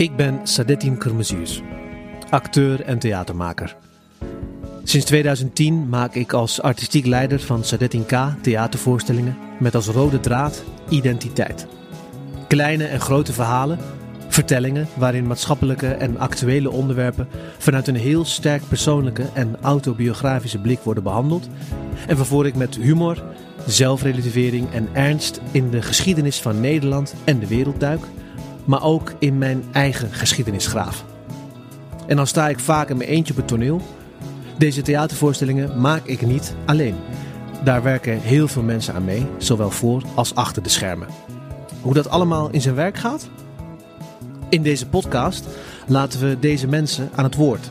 Ik ben Sadettin Kırmızıyüz, acteur en theatermaker. Sinds 2010 maak ik als artistiek leider van Sadettin K theatervoorstellingen met als rode draad identiteit. Kleine en grote verhalen, vertellingen waarin maatschappelijke en actuele onderwerpen vanuit een heel sterk persoonlijke en autobiografische blik worden behandeld en waarvoor ik met humor, zelfrelativering en ernst in de geschiedenis van Nederland en de wereld duik, maar ook in mijn eigen geschiedenis graaf. En dan sta ik vaak in mijn eentje op het toneel. Deze theatervoorstellingen maak ik niet alleen. Daar werken heel veel mensen aan mee, zowel voor als achter de schermen. Hoe dat allemaal in zijn werk gaat? In deze podcast laten we deze mensen aan het woord.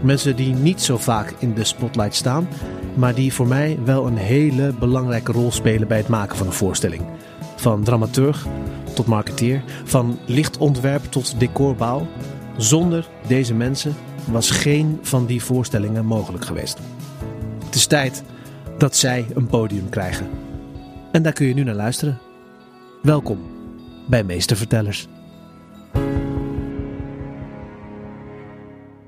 Mensen die niet zo vaak in de spotlight staan, maar die voor mij wel een hele belangrijke rol spelen bij het maken van een voorstelling. Van dramaturg tot marketeer, van lichtontwerp tot decorbouw. Zonder deze mensen was geen van die voorstellingen mogelijk geweest. Het is tijd dat zij een podium krijgen. En daar kun je nu naar luisteren. Welkom bij Meestervertellers.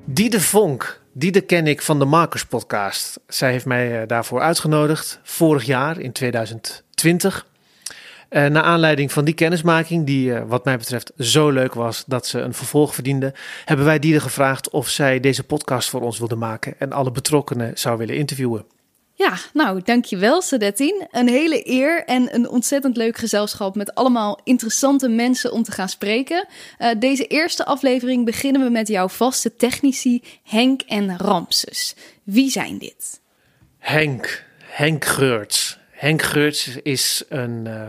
Diede Vonk, Diede ken ik van de Markers podcast. Zij heeft mij eh, daarvoor uitgenodigd vorig jaar in 2020. Uh, naar aanleiding van die kennismaking, die uh, wat mij betreft zo leuk was dat ze een vervolg verdiende, hebben wij Diede gevraagd of zij deze podcast voor ons wilde maken en alle betrokkenen zou willen interviewen. Ja, nou, dankjewel Sadettin. Een hele eer en een ontzettend leuk gezelschap met allemaal interessante mensen om te gaan spreken. Uh, deze eerste aflevering beginnen we met jouw vaste technici Henk en Ramses. Wie zijn dit? Henk, Henk Geurts. Henk Geurts is een uh,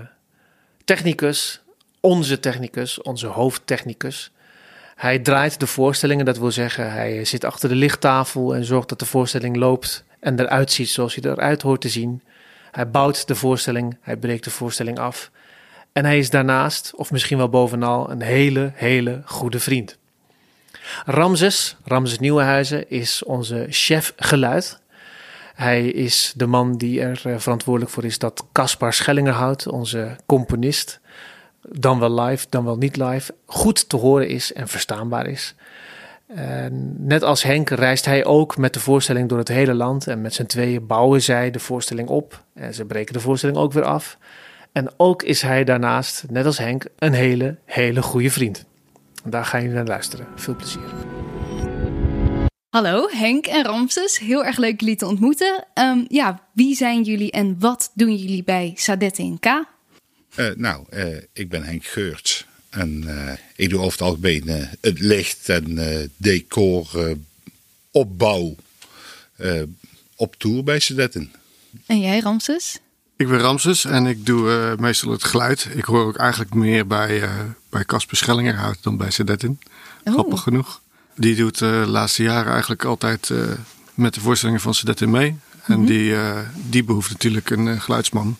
technicus, onze technicus, onze hoofdtechnicus. Hij draait de voorstellingen, dat wil zeggen, hij zit achter de lichttafel en zorgt dat de voorstelling loopt en eruit ziet zoals hij eruit hoort te zien. Hij bouwt de voorstelling, hij breekt de voorstelling af. En hij is daarnaast, of misschien wel bovenal, een hele, hele goede vriend. Ramses, Ramses Nieuwenhuizen, is onze chef geluid. Hij is de man die er verantwoordelijk voor is dat Caspar Schellingerhout, onze componist, dan wel live, dan wel niet live, goed te horen is en verstaanbaar is. Net als Henk reist hij ook met de voorstelling door het hele land. En met z'n tweeën bouwen zij de voorstelling op. En ze breken de voorstelling ook weer af. En ook is hij daarnaast, net als Henk, een hele, hele goede vriend. Daar ga je naar luisteren. Veel plezier. Hallo Henk en Ramses, heel erg leuk jullie te ontmoeten. Um, ja, wie zijn jullie en wat doen jullie bij Sadette in K? Uh, nou, uh, ik ben Henk Geurts. En uh, ik doe over het algemeen uh, het licht en uh, decor, opbouw op tour bij Sedetten. En jij Ramses? Ik ben Ramses en ik doe meestal het geluid. Ik hoor ook eigenlijk meer bij, bij Casper Schellingerhout dan bij Sedetten. Oh. Grappig genoeg. Die doet de laatste jaren eigenlijk altijd met de voorstellingen van Sedetten mee. En mm -hmm. die, die behoeft natuurlijk een geluidsman.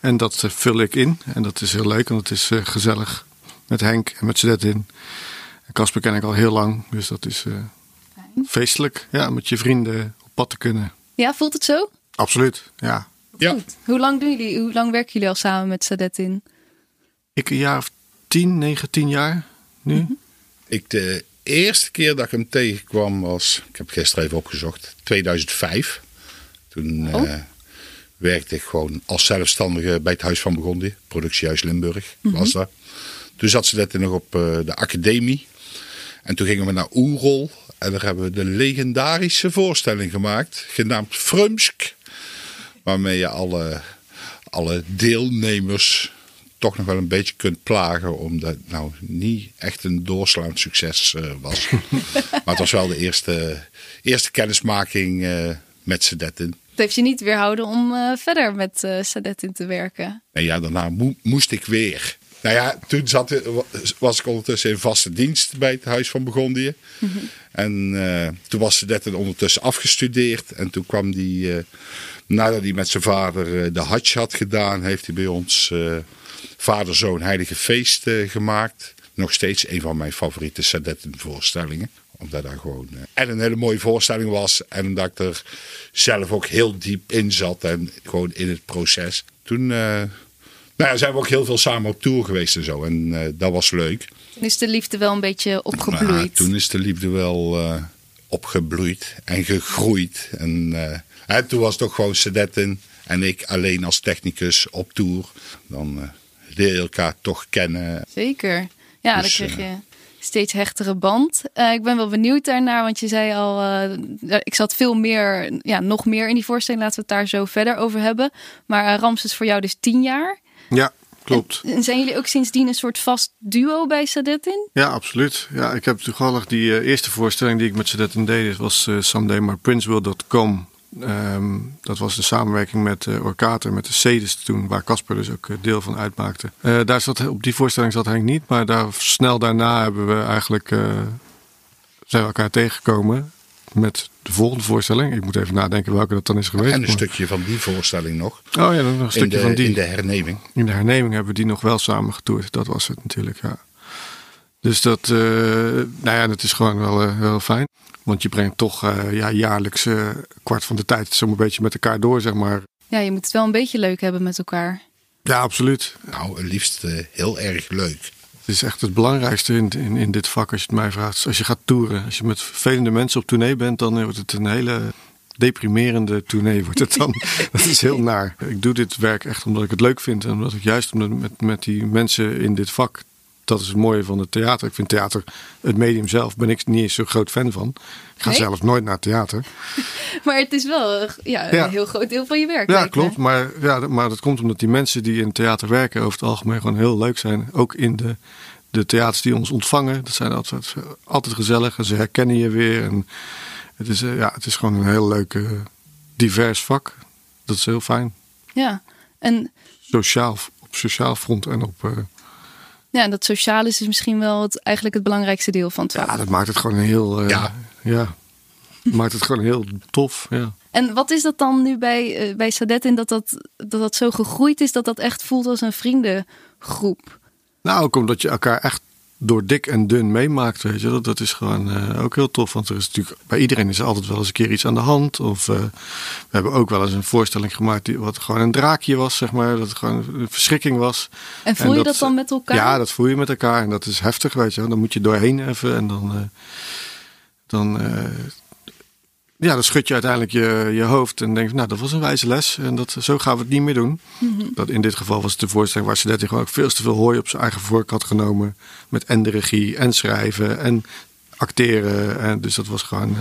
En dat vul ik in. En dat is heel leuk, want het is gezellig met Henk en met Sedetin. En Casper ken ik al heel lang, dus dat is uh, feestelijk. Ja, met je vrienden op pad te kunnen. Ja, voelt het zo? Absoluut, ja. ja. Goed. Hoe lang doen jullie, hoe lang werken jullie al samen met Sedetin? Ik een jaar of tien, negen, tien jaar nu. Mm -hmm. Ik de eerste keer dat ik hem tegenkwam was, ik heb gisteren even opgezocht, 2005. Toen oh. uh, werkte ik gewoon als zelfstandige bij het Huis van Burgondië, productiehuis Limburg mm -hmm. was dat. Toen zat ze net nog op uh, de academie. En toen gingen we naar Oerol. En daar hebben we de legendarische voorstelling gemaakt. Genaamd Frumsk. Waarmee je alle, alle deelnemers toch nog wel een beetje kunt plagen. Omdat het nou niet echt een doorslaand succes uh, was. maar het was wel de eerste, eerste kennismaking uh, met Sedetten. Het heeft je niet weerhouden om uh, verder met uh, te werken? En ja, daarna mo moest ik weer. Nou ja, toen zat, was ik ondertussen in vaste dienst bij het Huis van Burgondië. Mm -hmm. En toen was Sedetten ondertussen afgestudeerd. En toen kwam uh, nadat hij met zijn vader uh, de Hajj had gedaan, heeft hij bij ons vader-zoon Heilige Feest gemaakt. Nog steeds een van mijn favoriete Sedetten voorstellingen. Omdat dat gewoon en een hele mooie voorstelling was. En omdat ik er zelf ook heel diep in zat en gewoon in het proces. Toen Nou ja, zijn we ook heel veel samen op tour geweest en zo. En uh, dat was leuk. Toen is de liefde wel een beetje opgebloeid. Nou, toen is de liefde wel uh, opgebloeid en gegroeid. En uh, toen was het toch gewoon Sedetten en ik alleen als technicus op tour. Dan leer je elkaar toch kennen. Zeker. Ja, dus, dan kreeg je steeds hechtere band. Uh, ik ben wel benieuwd daarnaar, want je zei al, uh, ik zat veel meer, ja, nog meer in die voorstelling. Laten we het daar zo verder over hebben. Maar uh, Rams is voor jou dus tien jaar. Ja, klopt. En, zijn jullie ook sindsdien een soort vast duo bij Sadetin? Ja, absoluut. Ja, ik heb toevallig die eerste voorstelling die ik met Sadetin deed, was uh, Someday My Ehm, dat was de samenwerking met uh, Orkater, met de Cedes toen, waar Casper dus ook eh, deel van uitmaakte. Uh, daar zat, op die voorstelling zat Henk niet, maar daar, snel daarna hebben we eigenlijk, zijn we elkaar tegengekomen met de volgende voorstelling. Ik moet even nadenken welke dat dan is geweest. En een stukje van die voorstelling nog. Oh ja, nog een stukje de, van die. In de herneming. In de herneming hebben we die nog wel samen getoerd. Dat was het natuurlijk, ja. Dus dat, nou ja, dat is gewoon wel, wel fijn. Want je brengt toch uh, ja, jaarlijks uh, kwart van de tijd zo'n beetje met elkaar door, zeg maar. Ja, je moet het wel een beetje leuk hebben met elkaar. Ja, absoluut. Nou, het liefst uh, heel erg leuk. Het is echt het belangrijkste in, in, in, dit vak, als je het mij vraagt. Als je gaat toeren, als je met vervelende mensen op tournee bent, dan wordt het een hele deprimerende tournee. Wordt het dan. dat is heel naar. Ik doe dit werk echt omdat ik het leuk vind. En omdat ik juist met, met die mensen in dit vak dat is het mooie van het theater. Ik vind theater, het medium zelf, ben ik niet eens zo groot fan van. Ik ga zelf nooit naar theater. maar het is wel ja, een heel groot deel van je werk. Ja, klopt. Maar, ja, maar dat komt omdat die mensen die in theater werken over het algemeen gewoon heel leuk zijn. Ook in de, de theaters die ons ontvangen. Dat zijn altijd, altijd gezellig en ze herkennen je weer. En het, is, eh, ja, het is gewoon een heel leuk, eh, divers vak. Dat is heel fijn. Ja, en... Sociaal, op sociaal front en op... Uh, ja, dat sociaal is dus misschien wel het, eigenlijk het belangrijkste deel van het vak. Ja, dat maakt het gewoon heel... Uh, ja. ja. maakt het gewoon heel tof, ja. En wat is dat dan nu bij, uh, bij Sadetin, dat dat, dat dat zo gegroeid is, dat dat echt voelt als een vriendengroep? Nou, ook omdat je elkaar echt door dik en dun meemaakt, weet je. Dat, dat is gewoon uh, ook heel tof. Want er is natuurlijk, bij iedereen is er altijd wel eens een keer iets aan de hand. Of uh, we hebben ook wel eens een voorstelling gemaakt die wat gewoon een draakje was, zeg maar. Dat het gewoon een verschrikking was. En voel je dat, dat, dan met elkaar? Ja, dat voel je met elkaar. En dat is heftig, weet je. Dan moet je doorheen even en dan... Uh, dan ja, dan schud je uiteindelijk je, je hoofd en denkt, nou, dat was een wijze les. En dat, zo gaan we het niet meer doen. Mhm. dat in dit geval was het de voorstelling waar Sedetti gewoon ook veel te veel hooi op zijn eigen vork had genomen. Met en de regie en schrijven en acteren. En dus dat was gewoon uh,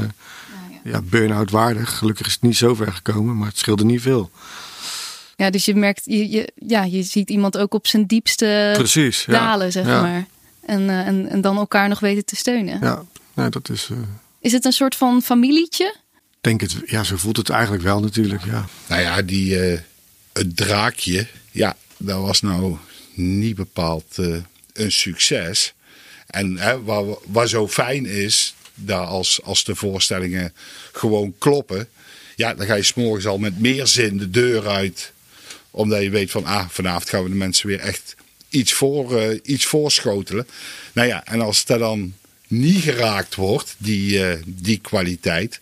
ja, ja burn-out waardig. Gelukkig is het niet zo ver gekomen, maar het scheelde niet veel. Ja, dus je merkt, je, je, ja, je ziet iemand ook op zijn diepste Precies, dalen, zeg maar. En, uh, en, en dan elkaar nog weten te steunen. Ja, nee, dat is... Uh... Is het een soort van familietje? Denk het, ja, zo voelt het eigenlijk wel natuurlijk, ja. Nou ja, die, uh, het draakje, ja, dat was nou niet bepaald uh, een succes. En hè, wat, wat zo fijn is, dat als, als de voorstellingen gewoon kloppen, ja, dan ga je s'morgens al met meer zin de deur uit. Omdat je weet van, ah, vanavond gaan we de mensen weer echt iets, voor, uh, iets voorschotelen. Nou ja, en als dat dan niet geraakt wordt, die, die kwaliteit,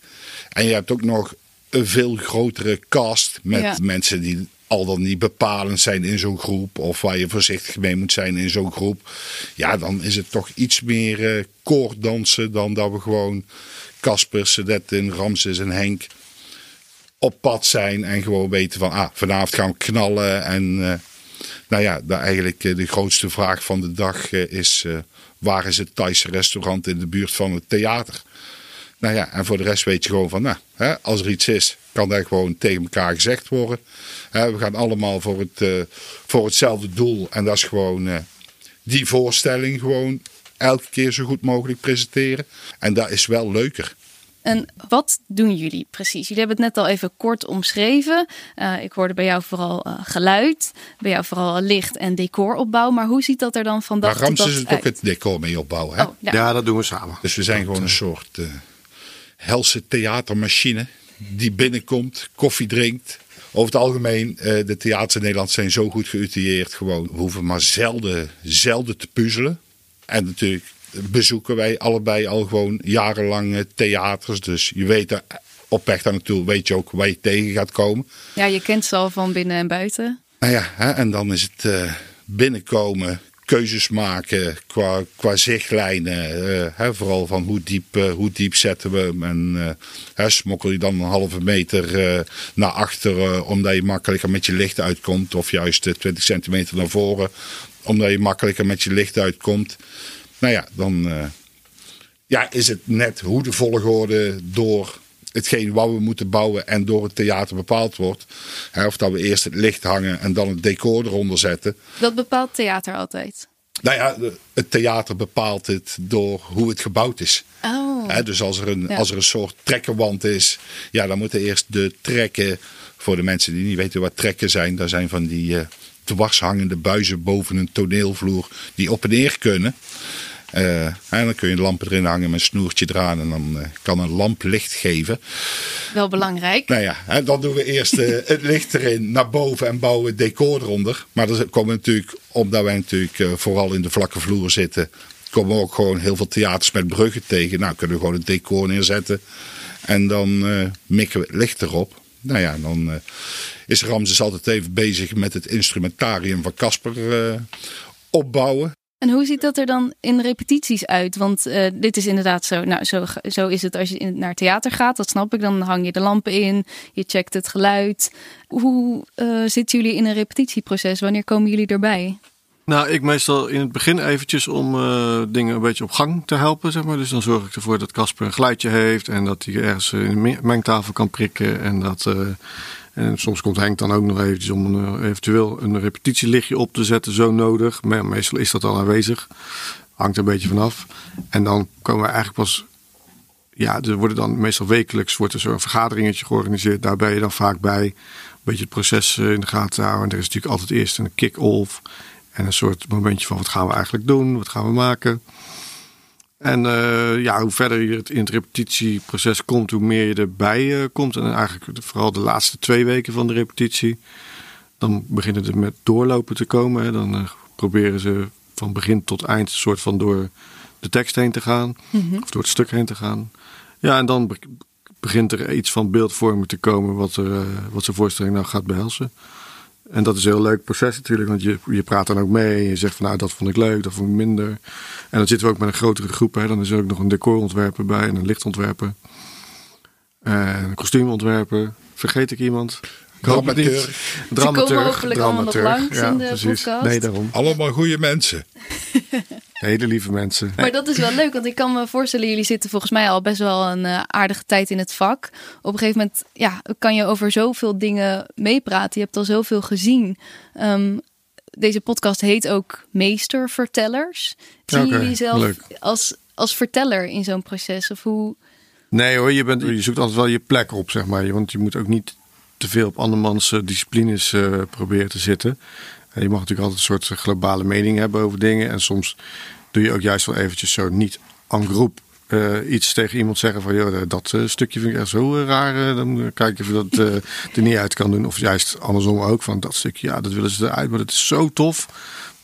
en je hebt ook nog een veel grotere cast met mensen die al dan niet bepalend zijn in zo'n groep. Of waar je voorzichtig mee moet zijn in zo'n groep. Ja, dan is het toch iets meer uh, koorddansen dan dat we gewoon Casper, Sedetin, Ramses en Henk op pad zijn. En gewoon weten van, ah, vanavond gaan we knallen. En uh, nou ja, de, eigenlijk uh, de grootste vraag van de dag is, waar is het Thaise restaurant in de buurt van het theater? Nou ja, en voor de rest weet je gewoon van, nou, hè, als er iets is, kan dat gewoon tegen elkaar gezegd worden. Hè, we gaan allemaal voor, het, uh, voor hetzelfde doel. En dat is gewoon uh, die voorstelling gewoon elke keer zo goed mogelijk presenteren. En dat is wel leuker. En wat doen jullie precies? Jullie hebben het net al even kort omschreven. Uh, ik hoorde bij jou vooral uh, geluid, bij jou vooral licht en decoropbouw. Maar hoe ziet dat er dan vandaag uit? Rams is het ook het decor mee opbouwen. Hè? Oh, ja. ja. dat doen we samen. Dus we zijn gewoon een soort helse theatermachine die binnenkomt, koffie drinkt. Over het algemeen, uh, de theaters in Nederland zijn zo goed geütilleerd. Gewoon, we hoeven maar zelden, zelden te puzzelen. En natuurlijk bezoeken wij allebei al gewoon jarenlang theaters. Dus je weet er op weg daar naartoe weet je ook waar je tegen gaat komen. Ja, je kent ze al van binnen en buiten. Nou ja, hè, en dan is het uh, binnenkomen, keuzes maken qua, qua zichtlijnen. Uh, hè, vooral van hoe diep, uh, hoe diep zetten we hem. En hè, smokkel je dan een halve meter naar achteren omdat je makkelijker met je licht uitkomt. Of juist 20 centimeter naar voren omdat je makkelijker met je licht uitkomt. Nou ja, dan ja, is het net hoe de volgorde door hetgeen wat we moeten bouwen en door het theater bepaald wordt. of dat we eerst het licht hangen en dan het decor eronder zetten. Dat bepaalt theater altijd? Nou ja, het theater bepaalt het door hoe het gebouwd is. Oh. dus als er, een, als er een soort trekkenwand is, ja, dan moeten eerst de trekken, voor de mensen die niet weten wat trekken zijn, daar zijn van die uh, dwarshangende buizen boven een toneelvloer die op en neer kunnen. Uh, en dan kun je de lampen erin hangen met een snoertje eraan en dan uh, kan een lamp licht geven. Wel belangrijk. Nou ja, dan doen we eerst uh, het licht erin naar boven en bouwen het decor eronder. Maar dan komen natuurlijk, omdat wij natuurlijk vooral in de vlakke vloer zitten, komen we ook gewoon heel veel theaters met bruggen tegen. Nou, kunnen we gewoon het decor neerzetten en dan mikken we het licht erop. Nou ja, dan is Ramses altijd even bezig met het instrumentarium van Casper opbouwen. En hoe ziet dat er dan in repetities uit? Want uh, dit is inderdaad zo. Nou, zo, zo is het als je naar theater gaat. Dat snap ik. Dan hang je de lampen in. Je checkt het geluid. Hoe uh, zitten jullie in een repetitieproces? Wanneer komen jullie erbij? Nou, ik meestal in het begin eventjes om uh, dingen een beetje op gang te helpen, zeg maar. Dus dan zorg ik ervoor dat Casper een geluidje heeft en dat hij ergens een mengtafel kan prikken en dat en soms komt Henk dan ook nog eventjes om een, eh, eventueel een repetitielichtje op te zetten, zo nodig. Maar meestal is dat al aanwezig. Hangt er een beetje vanaf. En dan komen we eigenlijk pas. Ja, er worden dan meestal wekelijks wordt er zo'n vergaderingetje georganiseerd. Daar ben je dan vaak bij. Een beetje het proces eh, in de gaten houden. En er is natuurlijk altijd eerst een kick-off. En een soort momentje van wat gaan we eigenlijk doen? Wat gaan we maken? En uh, ja, hoe verder je het in het repetitieproces komt, hoe meer je erbij uh, komt. En eigenlijk vooral de laatste twee weken van de repetitie. Dan beginnen er met doorlopen te komen. Hè. Dan uh, proberen ze van begin tot eind een soort van door de tekst heen te gaan. Mm -hmm. Of door het stuk heen te gaan. Ja, en dan begint er iets van beeldvorming te komen wat, er, wat zijn voorstelling nou gaat behelzen. En dat is een heel leuk proces natuurlijk, want je, je praat dan ook mee. En je zegt van nou, dat vond ik leuk, dat vond ik minder. En dan zitten we ook met een grotere groep. Hè. Dan is er ook nog een decorontwerper bij en een lichtontwerper. En een kostuumontwerper. Vergeet ik iemand? Dramateur. Dramateur. Ze komen hopelijk allemaal nog langs ja, in de precies. podcast. Nee, daarom. Allemaal goede mensen. Hele lieve mensen. Maar dat is wel leuk, want ik kan me voorstellen, jullie zitten volgens mij al best wel een uh, aardige tijd in het vak. Op een gegeven moment ja, kan je over zoveel dingen meepraten. Je hebt al zoveel gezien. Um, deze podcast heet ook Meestervertellers. Zien okay, jullie zelf leuk. als, als verteller in zo'n proces? Of hoe... Nee hoor, je, bent, je zoekt altijd wel je plek op, zeg maar. Want je moet ook niet te veel op andermans uh, disciplines uh, proberen te zitten. je mag natuurlijk altijd een soort globale mening hebben over dingen. En soms doe je ook juist wel eventjes zo niet aan groep uh, iets tegen iemand zeggen van joh, dat uh, stukje vind ik echt zo uh, raar. dan kijk of je dat er niet uit kan doen. Of juist andersom ook van dat stukje, ja, dat willen ze eruit, maar dat is zo tof.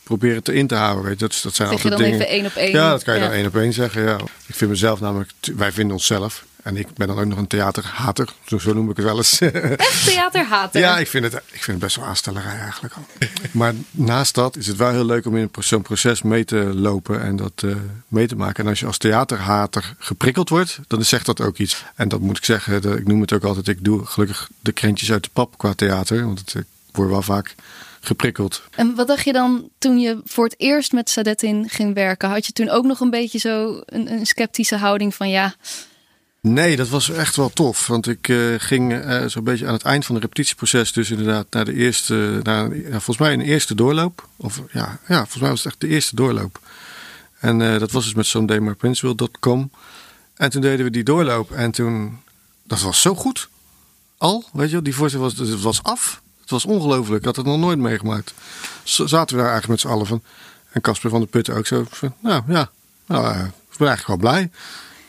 Probeer het erin te houden. Weet je. Dat, dat zijn zeg altijd je dan dingen. even één op één? Ja, dat kan je ja. dan één op één zeggen. Ja. Ik vind mezelf namelijk, wij vinden onszelf en ik ben dan ook nog een theaterhater, zo, zo noem ik het wel eens. Echt theaterhater? Ja, ik vind, het, ik vind het best wel aanstellerij eigenlijk al. maar naast dat is het wel heel leuk om in zo'n proces mee te lopen en dat uh, mee te maken. En als je als theaterhater geprikkeld wordt, dan zegt dat ook iets. En dat moet ik zeggen, ik noem het ook altijd, ik doe gelukkig de krentjes uit de pap qua theater. Want het, ik word wel vaak geprikkeld. En wat dacht je dan toen je voor het eerst met Sadetin ging werken? Had je toen ook nog een beetje zo een, een sceptische houding van ja Nee, dat was echt wel tof. Want ik uh, ging uh, zo'n beetje aan het eind van het repetitieproces, dus inderdaad naar de eerste, naar, ja, volgens mij een eerste doorloop. Of ja, ja, volgens mij was het echt de eerste doorloop. En uh, dat was dus met somedaymyprinceville.com. En toen deden we die doorloop en toen, dat was zo goed. Al, weet je, die voorstel was, het was af. Het was ongelooflijk, ik had het nog nooit meegemaakt. Zaten we daar eigenlijk met z'n allen van. En Casper van der Putten ook zo van, nou ja, nou, ik ben eigenlijk wel blij.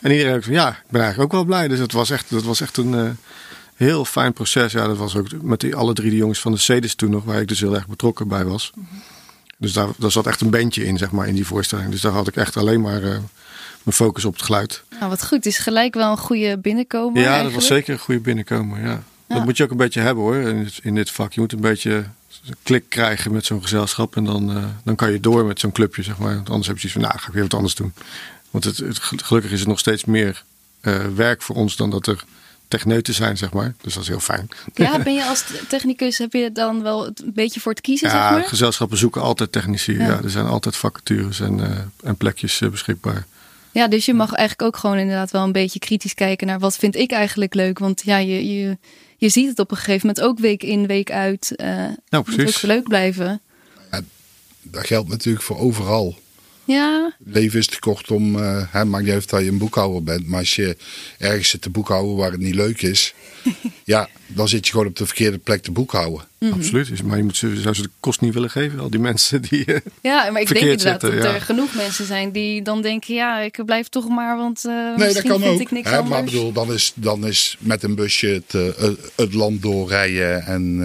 En iedereen ook van ja, ik ben eigenlijk ook wel blij. Dus het was echt, dat was echt een uh, heel fijn proces. Ja, dat was ook met die, alle drie de jongens van de Cedes toen nog, waar ik dus heel erg betrokken bij was. Dus daar, daar zat echt een bandje in, zeg maar, in die voorstelling. Dus daar had ik echt alleen maar uh, mijn focus op het geluid. Nou, wat goed. Het is gelijk wel een goede binnenkomen. Ja, eigenlijk. dat was zeker een goede binnenkomen, ja. Dat moet je ook een beetje hebben hoor, in dit, in dit vak. Je moet een beetje klik krijgen met zo'n gezelschap. En dan, dan kan je door met zo'n clubje, zeg maar. Want anders heb je zoiets van, nou, ga ik weer wat anders doen. Want het, het gelukkig is het nog steeds meer werk voor ons dan dat er techneuten zijn, zeg maar. Dus dat is heel fijn. Ja, ben je als technicus, heb je dan wel een beetje voor het kiezen, ja, zeg maar? gezelschappen zoeken altijd technici. Ja. er zijn altijd vacatures en, uh, en plekjes uh, beschikbaar. Ja, dus je mag eigenlijk ook gewoon inderdaad wel een beetje kritisch kijken naar wat vind ik eigenlijk leuk. Want ja, je, je, je ziet het op een gegeven moment ook week in, week uit. Uh, nou, precies. ook leuk blijven. Ja, dat geldt natuurlijk voor overal. Ja. Leven is te kort om, uh, hè, maakt niet uit dat je een boekhouder bent, maar als je ergens zit te boekhouden waar het niet leuk is, ja, dan zit je gewoon op de verkeerde plek te boekhouden. Mm Absoluut, maar je moet, zou ze de kost niet willen geven, al die mensen die. Uh, ja, maar ik denk inderdaad dat er genoeg mensen zijn die dan denken, ja, ik blijf toch maar, want uh, nee, dat kan vind ook. ik niks hè, Maar bedoel, dan is, dan is met een busje het, het land doorrijden en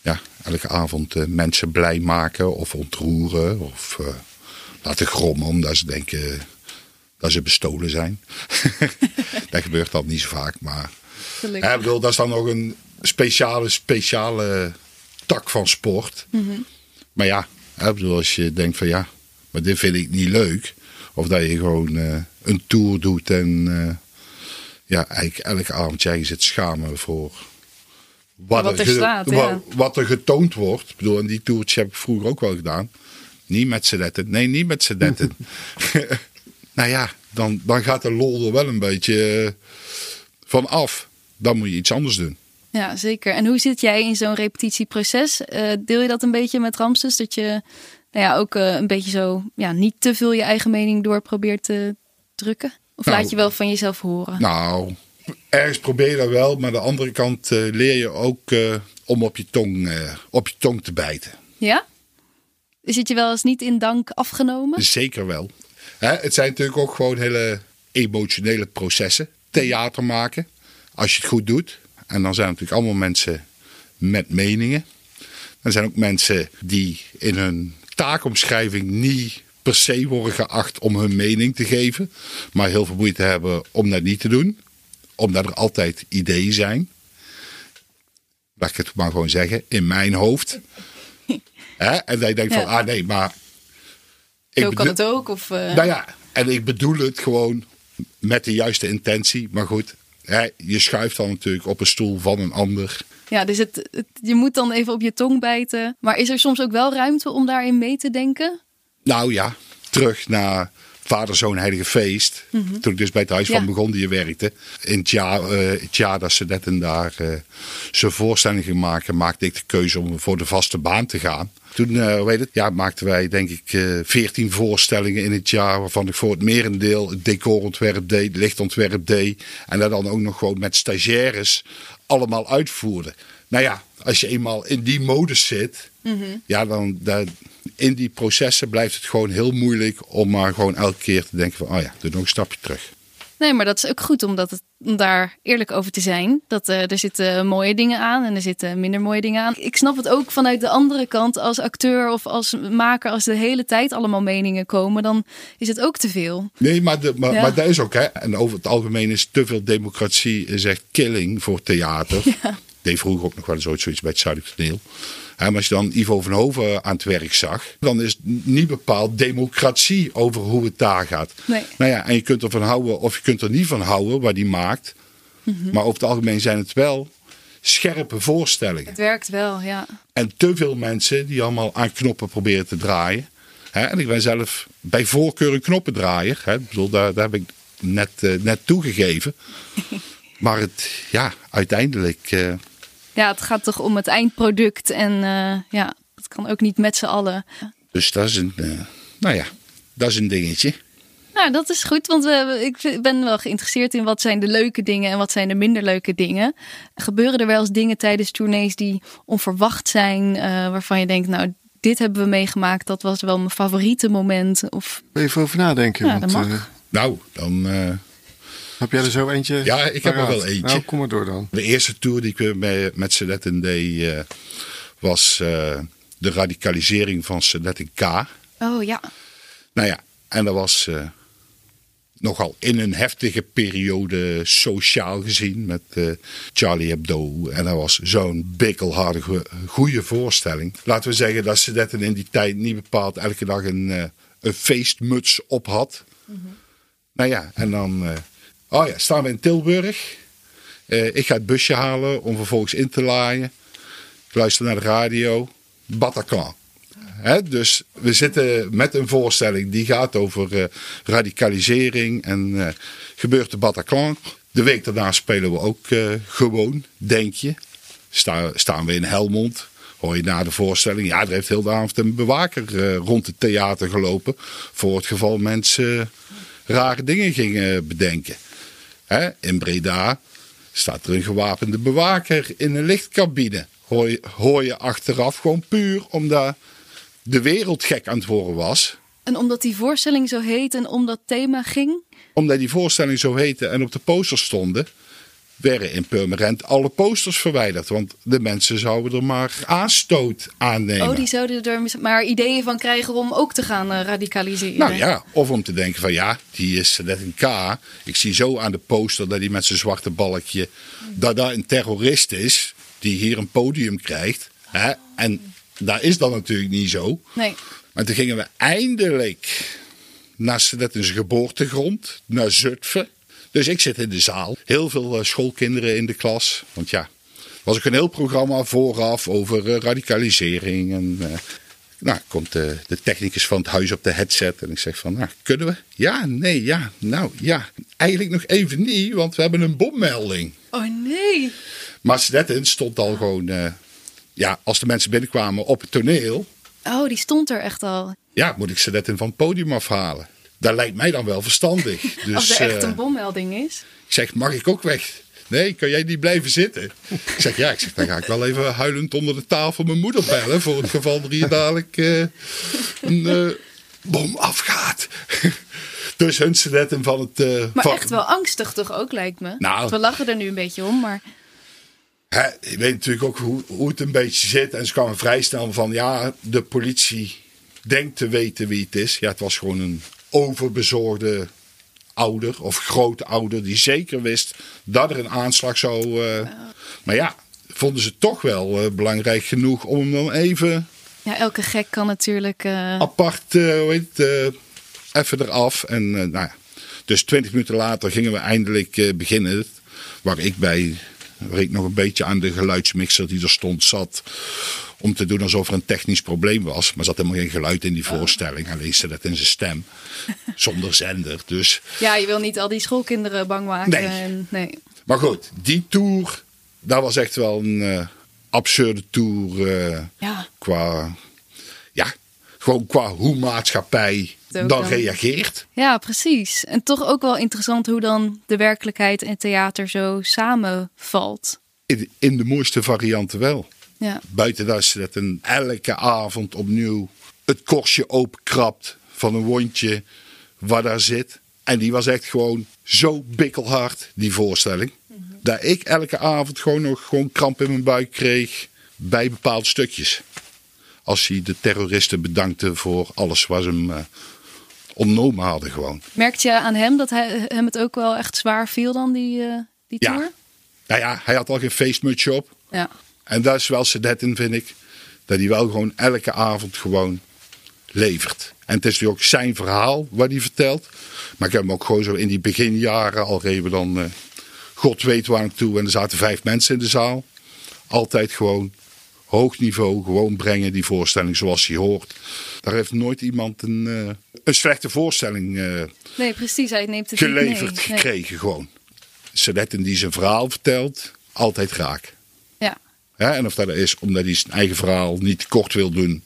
ja, elke avond mensen blij maken of ontroeren of laten grommen omdat ze denken dat ze bestolen zijn. dat gebeurt dan niet zo vaak, maar hè, bedoel, dat is dan nog een speciale, speciale tak van sport. Mhm. Maar ja, hè, bedoel, als je denkt van ja, maar dit vind ik niet leuk. Of dat je gewoon uh, een tour doet en uh, ja, eigenlijk elke avond jij zit schamen voor wat, wat er, staat, wat, wat, er getoond wordt. Ik bedoel, en die toertje heb ik vroeger ook wel gedaan. Niet met sedetten. Nee, niet met sedetten. nou ja, dan, dan gaat de lol er wel een beetje uh, van af. Dan moet je iets anders doen. Ja, zeker. En hoe zit jij in zo'n repetitieproces? Uh, deel je dat een beetje met Ramses? Dat je nou ja, ook uh, een beetje zo ja, niet te veel je eigen mening door probeert te drukken? Of nou, laat je wel van jezelf horen? Nou, ergens probeer je dat wel. Maar aan de andere kant leer je ook om op je, tong, op je tong te bijten. Ja? Is het je wel eens niet in dank afgenomen? Zeker wel. het zijn natuurlijk ook gewoon hele emotionele processen. Theater maken, als je het goed doet. En dan zijn natuurlijk allemaal mensen met meningen. Er zijn ook mensen die in hun taakomschrijving niet per se worden geacht om hun mening te geven. Maar heel veel moeite hebben om dat niet te doen. Omdat er altijd ideeën zijn. Laat ik het maar gewoon zeggen. In mijn hoofd Hè? En dat je denkt van, ah nee, maar... Zo kan het ook? Of, uh... Nou ja, en ik bedoel het gewoon met de juiste intentie. Maar goed, hè, je schuift dan natuurlijk op een stoel van een ander. Ja, dus het, je moet dan even op je tong bijten. Maar is er soms ook wel ruimte om daarin mee te denken? Nou ja, terug naar Vader, Zoon, Heilige Feest. Mhm. Toen ik dus bij het Huis van Begon die werkte. In het jaar, uh, het jaar dat ze net en daar uh, zijn voorstelling maken, maakte ik de keuze om voor de vaste baan te gaan. Toen uh, weet het, ja, maakten wij denk ik veertien voorstellingen in het jaar. Waarvan ik voor het merendeel het decorontwerp deed, lichtontwerp deed. En dat dan ook nog gewoon met stagiaires allemaal uitvoerde. Nou ja, als je eenmaal in die modus zit, mhm. ja, dan, dan in die processen blijft het gewoon heel moeilijk om maar gewoon elke keer te denken van, oh ja, doe nog een stapje terug. Nee, maar dat is ook goed omdat het, om daar eerlijk over te zijn. Dat uh, er zitten mooie dingen aan en er zitten minder mooie dingen aan. Ik snap het ook vanuit de andere kant als acteur of als maker. Als de hele tijd allemaal meningen komen, dan is het ook te veel. Nee, maar, de, maar, maar dat is ook, hè. En over het algemeen is te veel democratie is echt killing voor theater. Ja. Deed vroeger ook nog wel eens zoiets bij het Zuidelijk Toneel. En als je dan Ivo van Hoven aan het werk zag, dan is het niet bepaald democratie over hoe het daar gaat. Nee. Nou ja, en je kunt ervan houden of je kunt er niet van houden waar die maakt. Mhm. Maar over het algemeen zijn het wel scherpe voorstellingen. Het werkt wel, ja. En te veel mensen die allemaal aan knoppen proberen te draaien. Hè? En ik ben zelf bij voorkeur een knoppendraaier. Bedoel, daar, daar heb ik net, uh, net toegegeven. maar het, ja, uiteindelijk. Uh, ja, het gaat toch om het eindproduct. En uh, ja, het kan ook niet met z'n allen. Dus dat is een, uh, nou ja, dat is een dingetje. Nou, dat is goed, want we, ik ben wel geïnteresseerd in wat zijn de leuke dingen en wat zijn de minder leuke dingen. Gebeuren er wel eens dingen tijdens tournees die onverwacht zijn, uh, waarvan je denkt, nou, dit hebben we meegemaakt, dat was wel mijn favoriete moment? Of... Even over nadenken. Ja, want, dat mag. nou, dan heb jij er zo eentje? Ja, ik heb er wel eentje. Nou, kom maar door dan. De eerste tour die ik met, met Sedetten deed, uh, was uh, de radicalisering van Sedetten K. Oh ja. Nou ja, en dat was uh, nogal in een heftige periode sociaal gezien met uh, Charlie Hebdo. En dat was zo'n bikkelharde goede voorstelling. Laten we zeggen dat ze dat in die tijd niet bepaald elke dag een, uh, een feestmuts op had. Mm Nou ja, en dan... Oh ja, staan we in Tilburg. ik ga het busje halen om vervolgens in te laaien. Ik luister naar de radio. Bataclan dus we zitten met een voorstelling die gaat over uh, radicalisering en uh, gebeurt de Bataclan. De week daarna spelen we ook gewoon, denk je. Sta, staan we in Helmond, hoor je na de voorstelling. Ja, er heeft heel de avond een bewaker rond het theater gelopen. Voor het geval mensen rare dingen gingen bedenken. Hè? In Breda staat er een gewapende bewaker in een lichtcabine. Hoor je, hoor je achteraf gewoon puur omdat de wereld gek aan het worden was. En omdat die voorstelling zo heet en om dat thema ging? Omdat die voorstelling zo heette en op de posters stonden, werden in Purmerend alle posters verwijderd. Want de mensen zouden er maar aanstoot aannemen. Oh, die zouden er maar ideeën van krijgen om ook te gaan uh, radicaliseren. Nou ja, of om te denken van ja, die is net een K. Ik zie zo aan de poster dat hij met zijn zwarte balkje, dat daar een terrorist is die hier een podium krijgt. Hè? En daar is dat natuurlijk niet zo. Nee. Maar toen gingen we eindelijk naar zijn geboortegrond, naar Zutphen. Dus ik zit in de zaal. Heel veel eh, schoolkinderen in de klas. Want ja, was ook een heel programma vooraf over eh, radicalisering. En uh, nou, komt de, de, technicus van het huis op de headset. En ik zeg van, nou, kunnen we? Ja, nee, ja. Nou, ja. Eigenlijk nog even niet, want we hebben een bommelding. Oh nee. Maar Snetten stond al gewoon ja, als de mensen binnenkwamen op het toneel. Oh, die stond er echt al. Ja, moet ik in van het podium afhalen. Dat lijkt mij dan wel verstandig. Dus, als er echt een eh, bommelding is. Ik zeg, mag ik ook weg? Nee, kan jij niet blijven zitten? Ik zeg, ja, ik zeg, dan ga ik wel even huilend onder de tafel mijn moeder bellen. Voor het geval er hier dadelijk uh, een uh, bom afgaat. dus hun netten van het... Uh, maar echt wel angstig toch ook, lijkt me. Nou, we lachen er nu een beetje om, maar je weet natuurlijk ook hoe, hoe het een beetje zit. En ze kwamen vrij snel van ja, de politie denkt te weten wie het is. Ja, het was gewoon een overbezorgde ouder of grootouder die zeker wist dat er een aanslag zou. Uh, maar ja, vonden ze toch wel uh, belangrijk genoeg om hem dan even. Ja, elke gek kan natuurlijk. Uh... Apart, hoe heet even eraf. En nou ja. Dus twintig minuten later gingen we eindelijk beginnen. Waar ik bij ik nog een beetje aan de geluidsmixer die er stond zat. Om te doen alsof er een technisch probleem was. Maar zat helemaal geen geluid in die voorstelling. Alleen ze dat in zijn stem. Zonder zender. Dus. Ja, je wil niet al die schoolkinderen bang maken. Nee. En, nee. Maar goed, die tour. Dat was echt wel een uh, absurde tour. Uh, ja. Qua. Gewoon qua hoe maatschappij dan, reageert. Ja, precies. En toch ook wel interessant hoe dan de werkelijkheid en theater zo samenvalt. In, in de mooiste varianten wel. Ja. Buiten dat ze dat een elke avond opnieuw het korstje openkrapt van een wondje waar daar zit. En die was echt gewoon zo bikkelhard, die voorstelling. Mhm. Dat ik elke avond gewoon nog gewoon kramp in mijn buik kreeg bij bepaalde stukjes. Als hij de terroristen bedankte voor alles wat ze hem uh, ontnomen hadden gewoon. Merkte je aan hem dat hij, hem het ook wel echt zwaar viel dan, die, uh, die tour? Ja. Nou ja, hij had al geen feestmutsje op. Ja. En dat is wel in, vind ik. Dat hij wel gewoon elke avond gewoon levert. En het is natuurlijk ook zijn verhaal wat hij vertelt. Maar ik heb hem ook gewoon zo in die beginjaren al even dan... Uh, God weet waar ik toe. En er zaten vijf mensen in de zaal. Altijd gewoon hoog niveau gewoon brengen, die voorstelling zoals hij hoort. Daar heeft nooit iemand een, uh, een slechte voorstelling uh, nee, precies, hij neemt het geleverd niet, gekregen. Gewoon. Sadetten die zijn verhaal vertelt, altijd raak. Ja. ja. En of dat is omdat hij zijn eigen verhaal niet kort wil doen,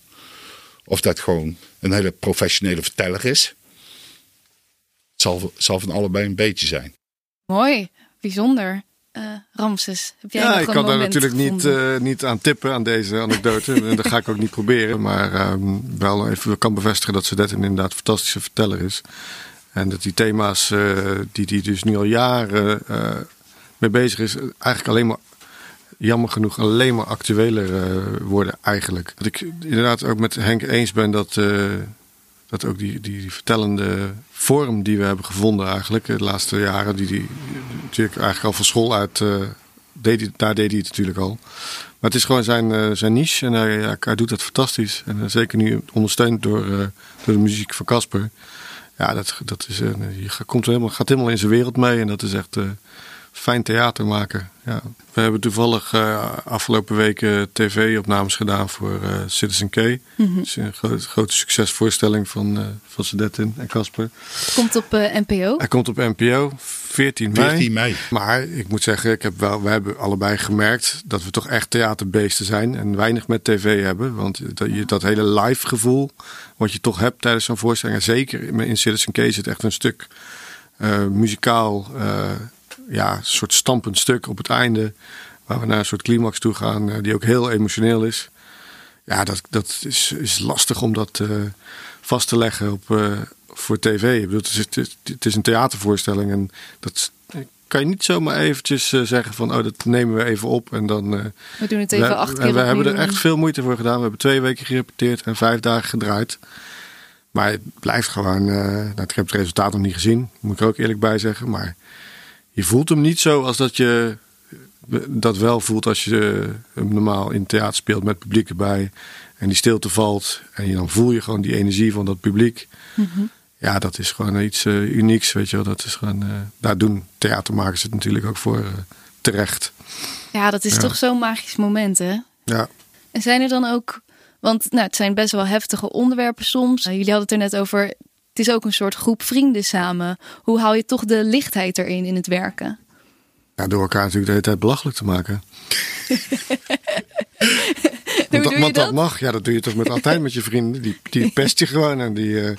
of dat gewoon een hele professionele verteller is. Het zal, zal van allebei een beetje zijn. Mooi, bijzonder. Uh, Ramses, heb jij ja, ik kan daar natuurlijk niet, uh, niet aan tippen aan deze anekdote. en dat ga ik ook niet proberen. Maar um, wel even kan bevestigen dat inderdaad een fantastische verteller is. En dat die thema's uh, die hij dus nu al jaren mee bezig is, eigenlijk alleen maar jammer genoeg alleen maar actueler worden eigenlijk. Dat ik inderdaad ook met Henk eens ben dat dat ook die, die, vertellende vorm die we hebben gevonden eigenlijk de laatste jaren, die, die natuurlijk eigenlijk al van school uit, uh, deed hij, daar deed hij het natuurlijk al. Maar het is gewoon zijn, uh, zijn niche en hij, ja, hij doet dat fantastisch. En zeker nu ondersteund door, door de muziek van Casper. Ja, dat, dat is, je komt helemaal, gaat helemaal in zijn wereld mee en dat is echt fijn theater maken. Ja. We hebben toevallig uh, afgelopen weken tv-opnames gedaan voor uh, Citizen K. Mm -hmm. is een grote, grote succesvoorstelling van, uh, van Sedetin en Casper. Komt op NPO? Hij komt op NPO, 14 mei. 14 mei. Maar ik moet zeggen, ik heb wel, we hebben allebei gemerkt dat we toch echt theaterbeesten zijn. En weinig met tv hebben. Want dat, je, dat hele live gevoel wat je toch hebt tijdens zo'n voorstelling. En zeker in Citizen K het echt een stuk muzikaal ja, een soort stampend stuk op het einde. Waar we naar een soort climax toe gaan, uh, die ook heel emotioneel is. Ja, dat, dat is, is lastig om dat uh, vast te leggen op, uh, voor tv. Ik bedoel, het, is, het, is, het is een theatervoorstelling en dat kan je niet zomaar eventjes zeggen van, oh, dat nemen we even op en dan... we doen het even we, acht keer En we hebben er echt veel moeite voor gedaan. We hebben twee weken gerepeteerd en vijf dagen gedraaid. Maar het blijft gewoon, nou, ik heb het resultaat nog niet gezien, moet ik er ook eerlijk bij zeggen, maar je voelt hem niet zo als dat je dat wel voelt als je hem normaal in theater speelt met publiek erbij. En die stilte valt. En je, dan voel je gewoon die energie van dat publiek. Mhm. Ja, dat is gewoon iets uh, unieks, weet je wel. Dat is gewoon, uh, daar doen theatermakers het natuurlijk ook voor uh, terecht. Ja, dat is ja. toch zo'n magisch moment, hè? Ja. En zijn er dan ook... Want nou, het zijn best wel heftige onderwerpen soms. jullie hadden het er net over het is ook een soort groep vrienden samen. Hoe hou je toch de lichtheid erin in het werken? Ja, door elkaar natuurlijk de hele tijd belachelijk te maken. want, dat, want dat? mag, ja, dat doe je toch met altijd met je vrienden. Die, die pest je gewoon en die. Uh...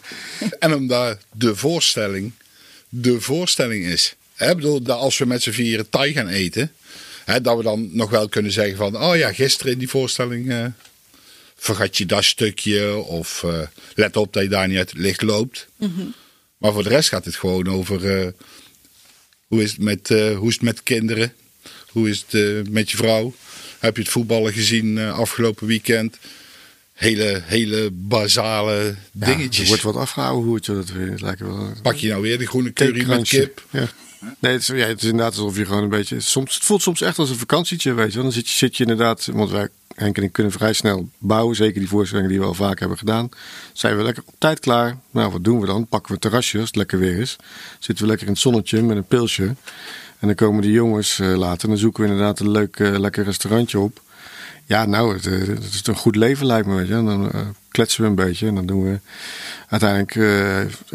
En omdat de voorstelling de voorstelling is. Hè, bedoel, dat als we met z'n vieren Thai gaan eten, hè, dat we dan nog wel kunnen zeggen van, oh ja, gisteren in die voorstelling uh, vergat je dat stukje of uh, let op dat je daar niet uit het licht loopt. Mm -hmm. Maar voor de rest gaat het gewoon over uh, hoe, is het met, uh, hoe is het met kinderen? Hoe is het met je vrouw? Heb je het voetballen gezien afgelopen weekend? Hele, hele basale dingetjes. Ja, er wordt wat afgehouden hoe het je dat weer lijkt wel. Pak je nou weer de groene curry met kip? Ja. Nee, het is, ja, het is inderdaad alsof je gewoon een beetje. Soms, het voelt soms echt als een vakantietje, weet je. Dan zit je, zit je inderdaad. Want wij, Henk en ik kunnen vrij snel bouwen. Zeker die voorstellingen die we al vaak hebben gedaan. Zijn we lekker op tijd klaar. Nou, wat doen we dan? Pakken we het terrasje als het lekker weer is. Zitten we lekker in het zonnetje met een pilsje. En dan komen die jongens uh, later. En dan zoeken we inderdaad een leuk, uh, lekker restaurantje op. Ja, nou, het, uh, het, is een goed leven lijkt me. Weet je. Dan kletsen we een beetje. En dan doen we uiteindelijk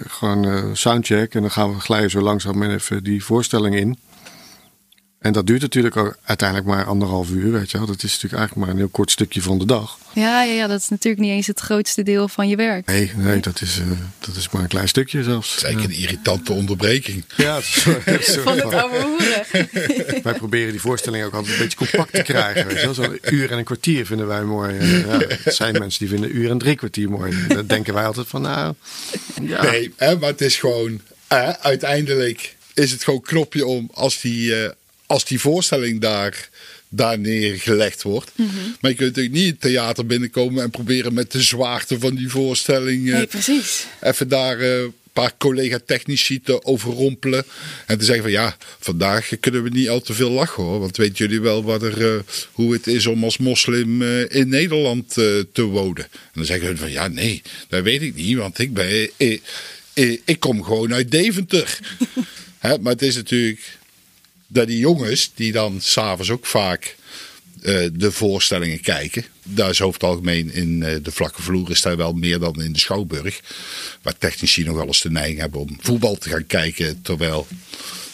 gewoon soundcheck. En dan gaan we glijden zo langzaam even die voorstelling in. En dat duurt natuurlijk ook uiteindelijk maar anderhalf uur, weet je wel. Dat is natuurlijk eigenlijk maar een heel kort stukje van de dag. Ja, ja, ja dat is natuurlijk niet eens het grootste deel van je werk. Nee, nee dat, is, uh, dat is maar een klein stukje zelfs. Het is eigenlijk een irritante onderbreking. Ja, is van het oude hoeren. wij proberen die voorstelling ook altijd een beetje compact te krijgen. Weet je wel. Zo'n uur en een kwartier vinden wij mooi. Ja, er zijn mensen die vinden uur en drie kwartier mooi. Dan denken wij altijd van, nou... Ja. Nee, hè, maar het is gewoon... Uh, uiteindelijk is het gewoon knopje om als die... Uh, als die voorstelling daar, daar neergelegd wordt. Mm -hmm. Maar je kunt natuurlijk niet het theater binnenkomen en proberen met de zwaarte van die voorstelling. Nee, precies. Even daar uh, een paar collega-technici te overrompelen. En te zeggen van ja, vandaag kunnen we niet al te veel lachen hoor. Want weet jullie wel wat er, uh, hoe het is om als moslim in Nederland te wonen? En dan zeggen we van ja, nee, dat weet ik niet. Want ik ben. Ik, ik, ik kom gewoon uit Deventer. Hè, maar het is natuurlijk dat die jongens, die dan s'avonds ook vaak uh, de voorstellingen kijken. Daar is over het algemeen in uh, de vlakke vloer is daar wel meer dan in de Schouwburg. Waar technici nog wel eens de neiging hebben om voetbal te gaan kijken terwijl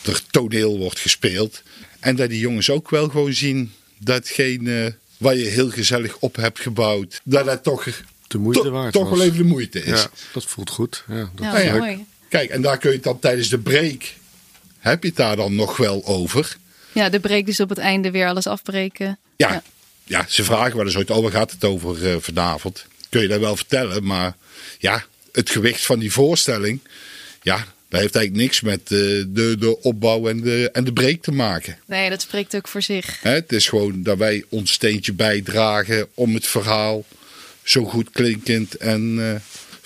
er toneel wordt gespeeld. En dat die jongens ook wel gewoon zien dat geen uh, waar je heel gezellig op hebt gebouwd, dat dat toch, de moeite waard toch wel even de moeite is. Ja, dat voelt goed. Ja, dat ja, is mooi. Kijk, en daar kun je het dan tijdens de break heb je het daar dan nog wel over? Ja, de break dus op het einde weer alles afbreken. Ja, ja. ja ze vragen wel eens ooit, oh, waar gaat het over uh, vanavond? Kun je dat wel vertellen, maar ja, het gewicht van die voorstelling, ja, dat heeft eigenlijk niks met uh, de, de opbouw en de, en de break te maken. Nee, dat spreekt ook voor zich. Hè, het is gewoon dat wij ons steentje bijdragen om het verhaal zo goed klinkend en uh,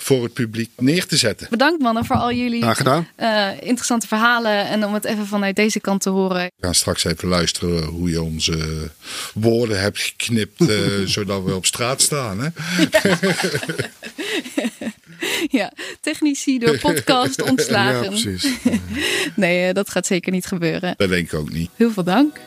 voor het publiek neer te zetten. Bedankt mannen voor al jullie uh, interessante verhalen en om het even vanuit deze kant te horen. We gaan straks even luisteren hoe je onze woorden hebt geknipt, uh, zodat we op straat staan. Hè? ja, technici door podcast ontslagen. Ja, precies. nee, uh, dat gaat zeker niet gebeuren. Dat denk ik ook niet. Heel veel dank.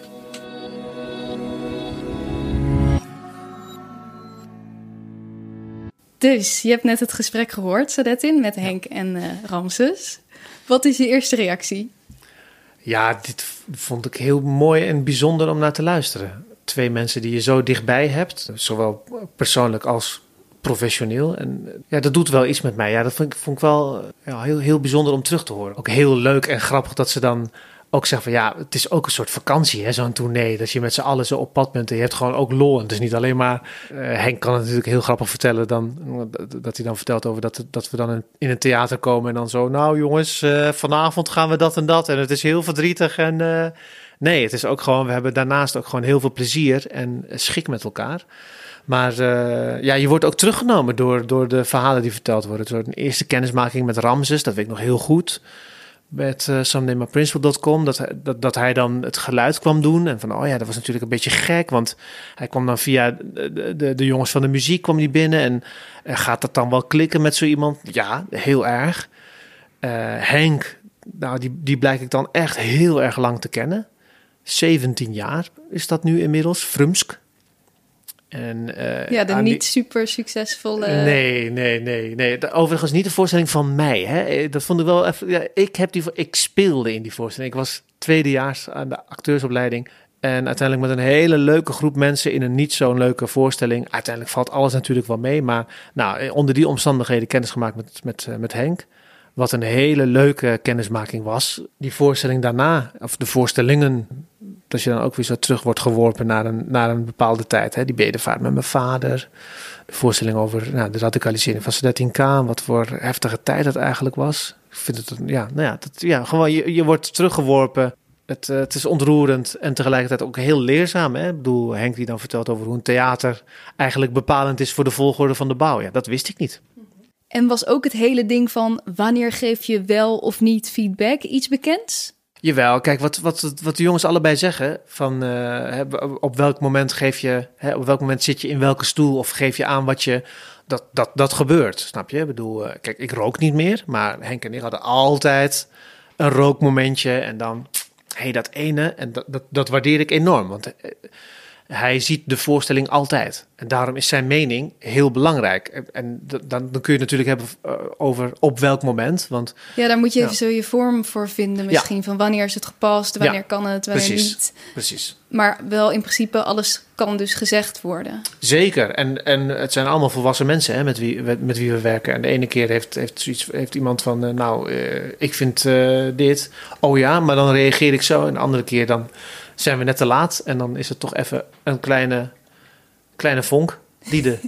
Dus, je hebt net het gesprek gehoord, Sadetin, met Henk en uh, Ramses. Wat is je eerste reactie? Ja, dit vond ik heel mooi en bijzonder om naar te luisteren. Twee mensen die je zo dichtbij hebt, zowel persoonlijk als professioneel. En ja, dat doet wel iets met mij. Ja, dat vond ik, vond ik wel ja, heel, heel bijzonder om terug te horen. Ook heel leuk en grappig dat ze dan ook zeggen van ja, het is ook een soort vakantie, hè, zo'n tournee. Dat je met z'n allen zo op pad bent en je hebt gewoon ook lol. En het is niet alleen maar, uh, Henk kan het natuurlijk heel grappig vertellen dan, dat hij dan vertelt over dat, dat we dan in, een theater komen en dan zo, nou jongens, uh, vanavond gaan we dat en dat. En het is heel verdrietig en uh, nee, het is ook gewoon, we hebben daarnaast ook gewoon heel veel plezier en schik met elkaar. Maar ja, je wordt ook teruggenomen door, door de verhalen die verteld worden. Door een eerste kennismaking met Ramses, dat weet ik nog heel goed met uh, dat, dat, dat hij dan het geluid kwam doen. En van, oh ja, dat was natuurlijk een beetje gek, want hij kwam dan via de, de, jongens van de muziek kwam die binnen. En uh, gaat dat dan wel klikken met zo iemand? Ja, heel erg. Uh, Henk, nou, die, die blijk ik dan echt heel erg lang te kennen. 17 jaar is dat nu inmiddels, Frumsk. En, uh, ja, de niet super succesvolle. Nee, nee, nee, nee. Overigens niet de voorstelling van mij. Hè. Eh, dat vond ik wel even. Ja, ik, heb die, ik speelde in die voorstelling. Ik was tweedejaars aan de acteursopleiding. En uiteindelijk met een hele leuke groep mensen in een niet zo'n leuke voorstelling. Uiteindelijk valt alles natuurlijk wel mee. Maar nou, onder die omstandigheden kennis gemaakt met, met, met Henk. Wat een hele leuke kennismaking was. Die voorstelling daarna, of de voorstellingen, dat je dan ook weer zo terug wordt geworpen naar een, naar een bepaalde tijd. Hè? Die bedevaart met mijn vader. De voorstelling over nou, de radicalisering van 13 k Wat voor heftige tijd dat eigenlijk was. Ik vind het, ja, nou ja, dat, ja gewoon, je, je wordt teruggeworpen. Het, uh, het is ontroerend en tegelijkertijd ook heel leerzaam. Hè? Ik bedoel, Henk die dan vertelt over hoe een theater eigenlijk bepalend is voor de volgorde van de bouw. Ja, dat wist ik niet. En was ook het hele ding van wanneer geef je wel of niet feedback iets bekends? Jawel, kijk, wat, wat, wat de jongens allebei zeggen, van uh, op welk moment geef je, hè, op welk moment zit je in welke stoel of geef je aan wat je, dat, dat, dat gebeurt, snap je? Ik bedoel, uh, kijk, ik rook niet meer, maar Henk en ik hadden altijd een rookmomentje en dan, hé, hey, dat ene, en dat, dat, dat waardeer ik enorm, want uh, hij ziet de voorstelling altijd. En daarom is zijn mening heel belangrijk. En dan, dan kun je natuurlijk hebben eh, over op welk moment. Want, ja, daar moet je even zo je vorm voor vinden misschien. Van wanneer is het gepast, wanneer kan het, wanneer precies, niet. Precies. Maar wel in principe alles kan dus gezegd worden. Zeker. En, en het zijn allemaal volwassen mensen hè, met, wie, met, wie we werken. En de ene keer heeft, heeft, zoiets, heeft iemand van... Uh, nou, uh, ik vind uh, dit. Oh ja, maar dan reageer ik zo. En de andere keer dan zijn we net te laat. En dan is het toch even een kleine, kleine vonk. Die de.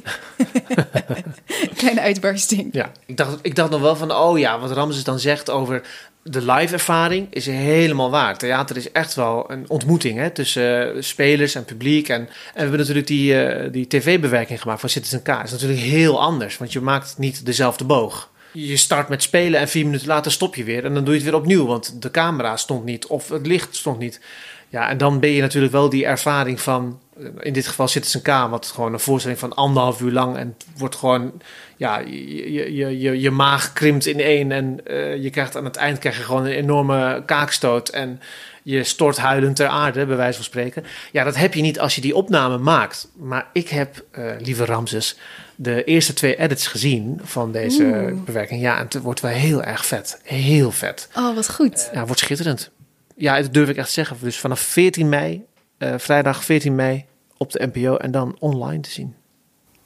kleine uitbarsting. Ja, ik dacht, ik dacht nog wel van, oh ja, wat Ramses dan zegt over de live ervaring is helemaal waar. Theater is echt wel een ontmoeting hè, tussen uh, spelers en publiek. En, en we hebben natuurlijk die, uh, die tv-bewerking gemaakt van Citizen K. Dat is natuurlijk heel anders, want je maakt niet dezelfde boog. Je start met spelen en vier minuten later stop je weer. En dan doe je het weer opnieuw, want de camera stond niet of het licht stond niet. Ja, en dan ben je natuurlijk wel die ervaring van, in dit geval Citizen K, wat gewoon een voorstelling van anderhalf uur lang en het wordt gewoon, ja, je, je, je, je maag krimpt in één en uh, je krijgt aan het eind krijg je gewoon een enorme kaakstoot en je stort huilend ter aarde, bij wijze van spreken. Ja, dat heb je niet als je die opname maakt. Maar ik heb, uh, lieve Ramses, de eerste twee edits gezien van deze Oeh. bewerking. Ja, en het wordt wel heel erg vet. Heel vet. Oh, wat goed. Ja, wordt schitterend ja, dat durf ik echt zeggen. Dus vanaf 14 mei, uh, vrijdag 14 mei op de NPO en dan online te zien.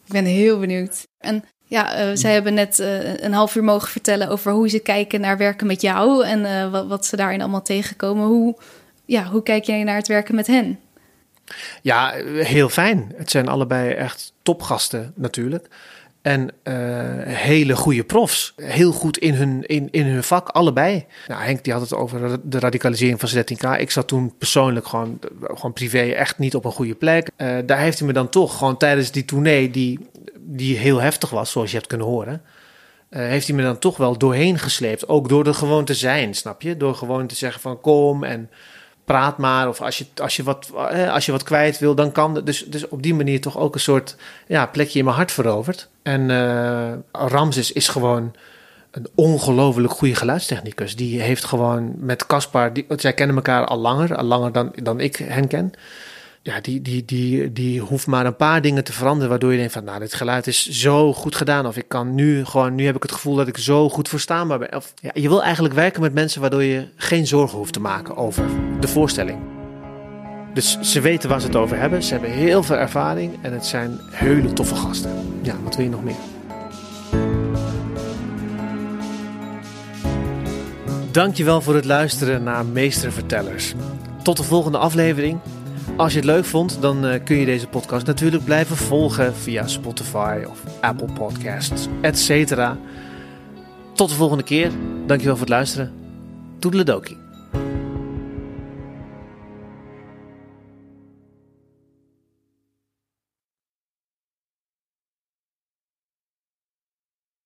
Ik ben heel benieuwd. En ja, uh, zij hebben net uh, een half uur mogen vertellen over hoe ze kijken naar werken met jou en wat, wat, ze daarin allemaal tegenkomen. Hoe, ja, hoe kijk jij naar het werken met hen? Ja, heel fijn. Het zijn allebei echt topgasten natuurlijk. En uh, hele goede profs. Heel goed in hun, in, in hun vak, allebei. Nou, Henk die had het over de radicalisering van 13K. Ik zat toen persoonlijk gewoon, gewoon privé echt niet op een goede plek. Uh, daar heeft hij me dan toch gewoon tijdens die tournee, die, die heel heftig was, zoals je hebt kunnen horen. heeft hij me dan toch wel doorheen gesleept. Ook door er gewoon te zijn, snap je? Door gewoon te zeggen van kom en praat maar. Of als je, als je, wat, als je wat kwijt wil, dan kan. Dus, dus op die manier toch ook een soort ja, plekje in mijn hart veroverd. En uh, Ramses is gewoon een ongelooflijk goede geluidstechnicus. Die heeft gewoon met Caspar, zij kennen elkaar al langer, al langer dan, dan ik hen ken. Ja, die, die, die, die hoeft maar een paar dingen te veranderen, waardoor je denkt van, nou, dit geluid is zo goed gedaan. Of ik kan nu gewoon, nu heb ik het gevoel dat ik zo goed verstaanbaar ben. Of, ja, je wil eigenlijk werken met mensen waardoor je geen zorgen hoeft te maken over de voorstelling. Dus ze weten waar ze het over hebben. Ze hebben heel veel ervaring en het zijn hele toffe gasten. Ja, wat wil je nog meer? Dankjewel voor het luisteren naar Meestervertellers. Tot de volgende aflevering. Als je het leuk vond, dan uh, kun je deze podcast natuurlijk blijven volgen via Spotify of Apple Podcasts, etc. Tot de volgende keer. Dankjewel voor het luisteren. Toedeledokie.